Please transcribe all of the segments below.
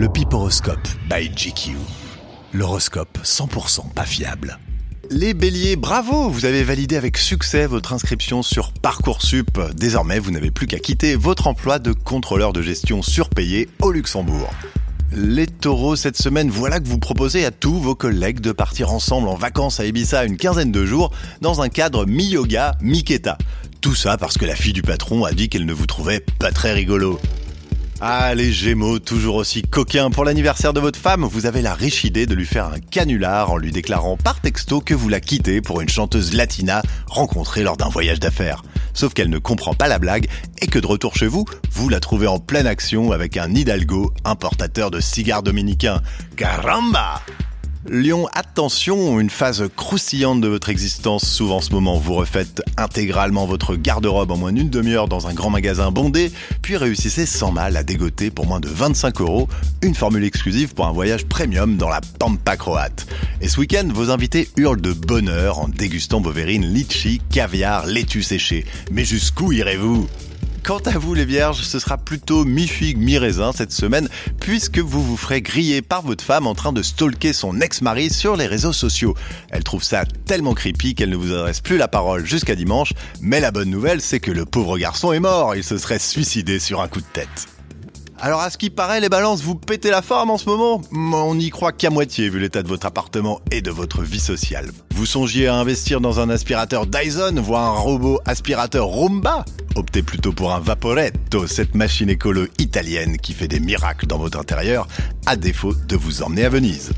Le Piporoscope by GQ. L'horoscope 100% pas fiable. Les béliers, bravo Vous avez validé avec succès votre inscription sur Parcoursup. Désormais, vous n'avez plus qu'à quitter votre emploi de contrôleur de gestion surpayé au Luxembourg. Les taureaux, cette semaine, voilà que vous proposez à tous vos collègues de partir ensemble en vacances à Ibiza une quinzaine de jours dans un cadre mi-yoga, mi-keta. Tout ça parce que la fille du patron a dit qu'elle ne vous trouvait pas très rigolo. Ah, les Gémeaux, toujours aussi coquins. Pour l'anniversaire de votre femme, vous avez la riche idée de lui faire un canular en lui déclarant par texto que vous la quittez pour une chanteuse latina rencontrée lors d'un voyage d'affaires. Sauf qu'elle ne comprend pas la blague et que de retour chez vous, vous la trouvez en pleine action avec un Hidalgo, importateur de cigares dominicains. Caramba! Lion, attention, une phase croustillante de votre existence s'ouvre en ce moment. Vous refaites intégralement votre garde-robe en moins d'une demi-heure dans un grand magasin bondé, puis réussissez sans mal à dégoter pour moins de 25 euros une formule exclusive pour un voyage premium dans la Pampa croate. Et ce week-end, vos invités hurlent de bonheur en dégustant vos verrines litchi, caviar, laitue séchée. Mais jusqu'où irez-vous? Quant à vous les vierges, ce sera plutôt mi-figue, mi-raisin cette semaine, puisque vous vous ferez griller par votre femme en train de stalker son ex-mari sur les réseaux sociaux. Elle trouve ça tellement creepy qu'elle ne vous adresse plus la parole jusqu'à dimanche, mais la bonne nouvelle c'est que le pauvre garçon est mort, il se serait suicidé sur un coup de tête. Alors à ce qui paraît, les balances, vous pétez la forme en ce moment On n'y croit qu'à moitié vu l'état de votre appartement et de votre vie sociale. Vous songiez à investir dans un aspirateur Dyson, voire un robot aspirateur Roomba Optez plutôt pour un Vaporetto, cette machine écolo italienne qui fait des miracles dans votre intérieur, à défaut de vous emmener à Venise.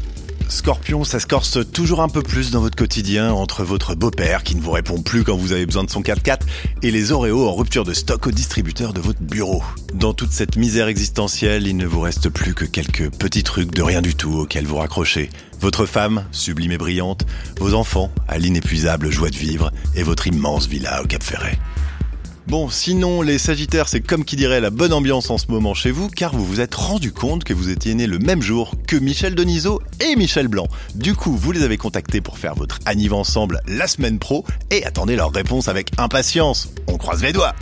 Scorpion, ça se toujours un peu plus dans votre quotidien entre votre beau-père qui ne vous répond plus quand vous avez besoin de son 4x4 et les Oreos en rupture de stock au distributeur de votre bureau. Dans toute cette misère existentielle, il ne vous reste plus que quelques petits trucs de rien du tout auxquels vous raccrochez. Votre femme, sublime et brillante, vos enfants, à l'inépuisable joie de vivre, et votre immense villa au Cap Ferret. Bon, sinon, les Sagittaires, c'est comme qui dirait la bonne ambiance en ce moment chez vous, car vous vous êtes rendu compte que vous étiez né le même jour que Michel Denisot et Michel Blanc. Du coup, vous les avez contactés pour faire votre anniv ensemble la semaine pro, et attendez leur réponse avec impatience. On croise les doigts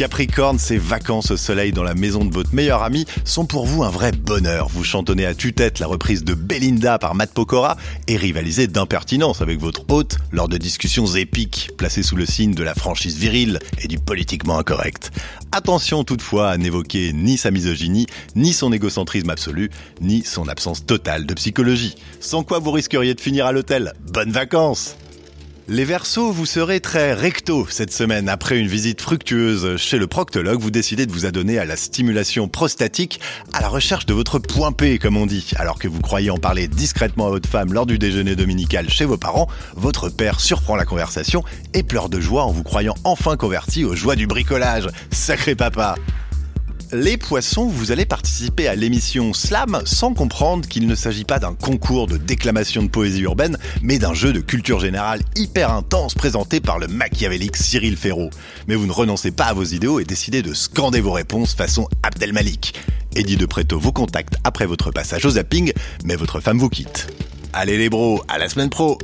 Capricorne, ces vacances au soleil dans la maison de votre meilleur ami sont pour vous un vrai bonheur. Vous chantonnez à tue-tête la reprise de Belinda par Matt Pokora et rivalisez d'impertinence avec votre hôte lors de discussions épiques placées sous le signe de la franchise virile et du politiquement incorrect. Attention toutefois à n'évoquer ni sa misogynie, ni son égocentrisme absolu, ni son absence totale de psychologie. Sans quoi vous risqueriez de finir à l'hôtel? Bonnes vacances les Verseaux, vous serez très recto cette semaine. Après une visite fructueuse chez le proctologue, vous décidez de vous adonner à la stimulation prostatique, à la recherche de votre point P, comme on dit. Alors que vous croyez en parler discrètement à votre femme lors du déjeuner dominical chez vos parents, votre père surprend la conversation et pleure de joie en vous croyant enfin converti aux joies du bricolage. Sacré papa les poissons, vous allez participer à l'émission Slam sans comprendre qu'il ne s'agit pas d'un concours de déclamation de poésie urbaine, mais d'un jeu de culture générale hyper intense présenté par le machiavélique Cyril Ferraud. Mais vous ne renoncez pas à vos idéaux et décidez de scander vos réponses façon Abdelmalik. Eddie de Preto vous contacte après votre passage au zapping, mais votre femme vous quitte. Allez les bros, à la semaine pro